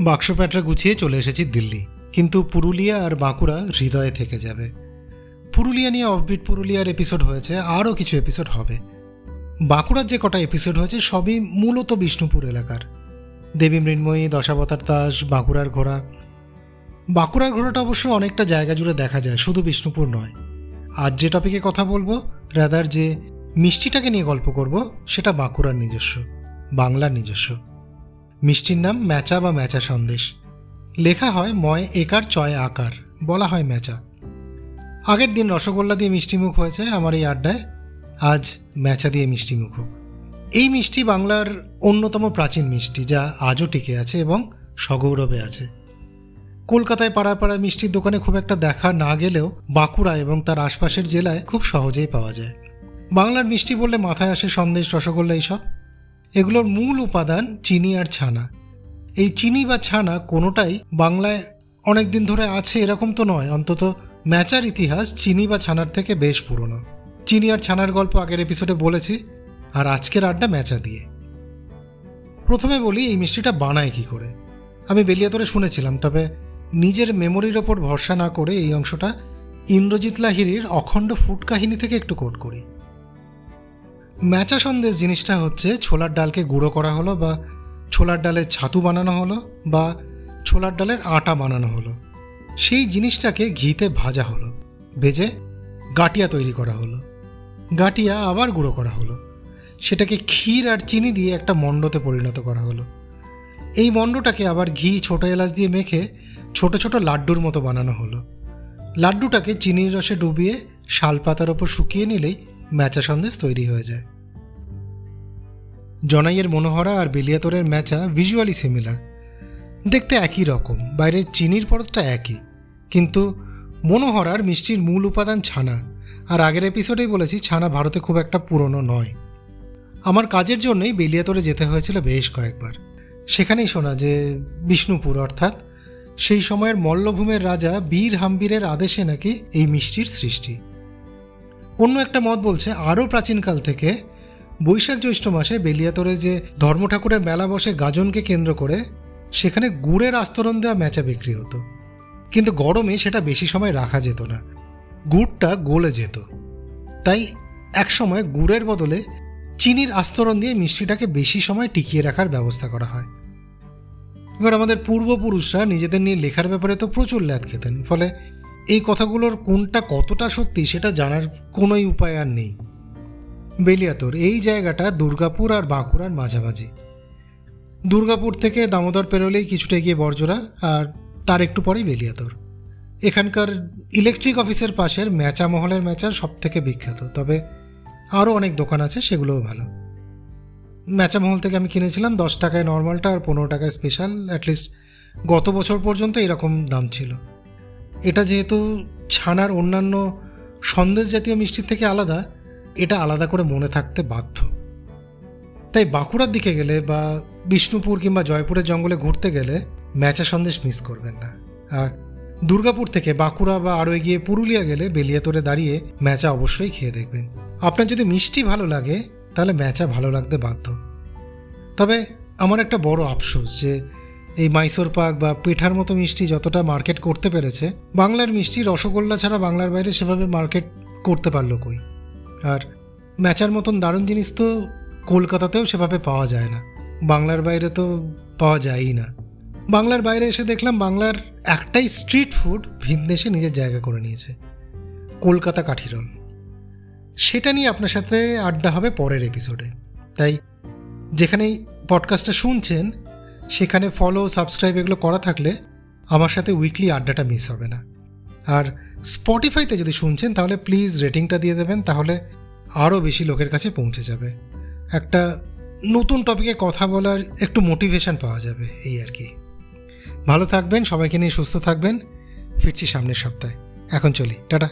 বাক্সপ্যাটরা গুছিয়ে চলে এসেছি দিল্লি। কিন্তু পুরুলিয়া আর বাঁকুড়া হৃদয়ে থেকে যাবে। পুরুলিয়া নিয়ে অফবিট পুরুলিয়ার এপিসোড হয়েছে, আরও কিছু এপিসোড হবে। বাঁকুড়ার যে কটা এপিসোড হয়েছে, সবই মূলত বিষ্ণুপুর এলাকার। দেবী মৃন্ময়ী, দশাবতার দাস, বাঁকুড়ার ঘোড়া। বাঁকুড়ার ঘোড়াটা অবশ্য অনেকটা জায়গা জুড়ে দেখা যায়, শুধু বিষ্ণুপুর নয়। আজ যে টপিকে কথা বলব রাদার যে মিষ্টিটাকে নিয়ে গল্প করব, সেটা বাঁকুড়ার নিজস্ব, বাংলার নিজস্ব। মিষ্টির নাম ম্যাচা বা ম্যাচা সন্দেশ। লেখা হয় ময় একার চয় আকার, বলা হয় ম্যাচা। আগের দিন রসগোল্লা দিয়ে মিষ্টিমুখ হয়েছে আমার এই আড্ডায়, আজ ম্যাচা দিয়ে মিষ্টিমুখ হোক। এই মিষ্টি বাংলার অন্যতম প্রাচীন মিষ্টি, যা আজও টিকে আছে এবং সগৌরবে আছে। কলকাতায় পাড়ায় পাড়ায় মিষ্টির দোকানে খুব একটা দেখা না গেলেও বাঁকুড়া এবং তার আশপাশের জেলায় খুব সহজেই পাওয়া যায়। বাংলার মিষ্টি বললে মাথায় আসে সন্দেশ, রসগোল্লা এইসব। এগুলোর মূল উপাদান চিনি আর ছানা। এই চিনি বা ছানা কোনোটাই বাংলায় অনেক দিন ধরে আছে এরকম তো নয়, অন্তত ম্যাচার ইতিহাস চিনি বা ছানার থেকে বেশ পুরনো। চিনি আর ছানার গল্প আগের এপিসোডে বলেছি, আর আজকের আড্ডা ম্যাচা দিয়ে। প্রথমে বলি, এই মিষ্টিটা বানায় কি করে? আমি বেলিয়াতরে শুনেছিলাম, তবে নিজের মেমোরির ওপর ভরসা না করে এই অংশটা ইন্দ্রজিৎ লাহিরির অখণ্ড ফুট কাহিনী থেকে একটু কোট করি। ম্যাচা সন্দেশ জিনিসটা হচ্ছে ছোলার ডালকে গুঁড়ো করা হলো বা ছোলার ডালের ছাতু বানানো হলো বা ছোলার ডালের আটা বানানো হলো। সেই জিনিসটাকে ঘিতে ভাজা হলো, ভেজে গাটিয়া তৈরি করা হলো। গাটিয়া আবার গুঁড়ো করা হলো। সেটাকে ক্ষীর আর চিনি দিয়ে একটা মণ্ডতে পরিণত করা হলো। এই মণ্ডটাকে আবার ঘি, ছোটো এলাচ দিয়ে মেখে ছোট ছোট লাড্ডুর মতো বানানো হলো। লাড্ডুটাকে চিনির রসে ডুবিয়ে শালপাতার ওপর শুকিয়ে নিলেই ম্যাচা সন্দেশ তৈরি হয়ে যায়। জনাইয়ের মনোহরা আর বেলিয়াতরের ম্যাচা ভিজুয়ালি সিমিলার দেখতে একই রকম, বাইরের চিনির পরতটা একই। কিন্তু মনোহরার মিষ্টির মূল উপাদান ছানা, আর আগের এপিসোডেই বলেছি ছানা ভারতে খুব একটা পুরনো নয়। আমার কাজের জন্যই বেলিয়াতরে যেতে হয়েছিল বেশ কয়েকবার। সেখানেই শোনা যে, বিষ্ণুপুর অর্থাৎ সেই সময়ের মল্লভূমের রাজা বীর হাম্বীরের আদেশে নাকি এই মিষ্টির সৃষ্টি। অন্য একটা মত বলছে, আরও প্রাচীনকাল থেকে বৈশাখ জ্যৈষ্ঠ মাসে বেলিয়াতরে যে ধর্ম ঠাকুরের মেলা বসে গাজনকে কেন্দ্র করে, সেখানে গুড়ের আস্তরণ দেওয়া ম্যাচা বিক্রি হতো। কিন্তু গরমে সেটা বেশি সময় রাখা যেত না। গুড়টা গলে যেত। তাই একসময় গুড়ের বদলে চিনির আস্তরণ দিয়ে মিষ্টিটাকে বেশি সময় টিকিয়ে রাখার ব্যবস্থা করা হয়। এবার আমাদের পূর্বপুরুষরা নিজেদের নিয়ে লেখার ব্যাপারে তো প্রচুর ল্যাদ খেতেন। ফলে এই কথাগুলোর কোনটা কতটা সত্যি সেটা জানার কোনোই উপায় আর নেই। বেলিয়াতর, এই জায়গাটা দুর্গাপুর আর বাঁকুড়ার মাঝামাঝি। দুর্গাপুর থেকে দামোদর পেরোলেই কিছুটা এগিয়ে বর্জরা আর তার একটু পরেই বেলিয়াতর। এখানকার ইলেকট্রিক অফিসের পাশের ম্যাচা মহলের ম্যাচা সব থেকে বিখ্যাত, তবে আরও অনেক দোকান আছে সেগুলোও ভালো। ম্যাচা মহল থেকে আমি কিনেছিলাম দশ টাকায় নর্মালটা আর পনেরো টাকায় স্পেশাল অ্যাটলিস্ট গত বছর পর্যন্ত এরকম দাম ছিল। এটা যেহেতু ছানার অন্যান্য সন্দেশ জাতীয় মিষ্টির থেকে আলাদা, এটা আলাদা করে মনে থাকতে বাধ্য। তাই বাঁকুড়ার দিকে গেলে বা বিষ্ণুপুর কিংবা জয়পুরের জঙ্গলে ঘুরতে গেলে ম্যাচা সন্দেশ মিস করবেন না। আর দুর্গাপুর থেকে বাঁকুড়া বা আরও এগিয়ে পুরুলিয়া গেলে বেলিয়াতরে দাঁড়িয়ে ম্যাচা অবশ্যই খেয়ে দেখবেন। আপনার যদি মিষ্টি ভালো লাগে, তাহলে ম্যাচা ভালো লাগতে বাধ্য। তবে আমার একটা বড় আফসোস যে এই মাইসোর পাক বা পেঠার মতো মিষ্টি যতটা মার্কেট করতে পেরেছে, বাংলার মিষ্টি রসগোল্লা ছাড়া বাংলার বাইরে সেভাবে মার্কেট করতে পারল কই? আর ম্যাচার মতন দারুণ জিনিস তো কলকাতাতেও সেভাবে পাওয়া যায় না। বাংলার বাইরে তো পাওয়া যায়ই না। বাংলার বাইরে এসে দেখলাম বাংলার একটাই স্ট্রিট ফুড ভিনদেশে নিজের জায়গা করে নিয়েছে, কলকাতা কাঠিরোল। সেটা নিয়ে আপনার সাথে আড্ডা হবে পরের এপিসোডে তাই যেখানেই পডকাস্টটা শুনছেন সেখানে ফলো সাবস্ক্রাইব এগুলো করা থাকলে আমার সাথে উইকলি আড্ডাটা মিস হবে না। আর স্পটিফাইতে যদি শুনছেন, তাহলে প্লিজ রেটিংটা দিয়ে দেবেন, তাহলে আরও বেশি লোকের কাছে পৌঁছে যাবে। একটা নতুন টপিকে কথা বলার একটু মোটিভেশন পাওয়া যাবে, এই আর কি। ভালো থাকবেন, সবাইকে নিয়ে সুস্থ থাকবেন, ফিরছি সামনের সপ্তাহে। এখন চলি, টাটা।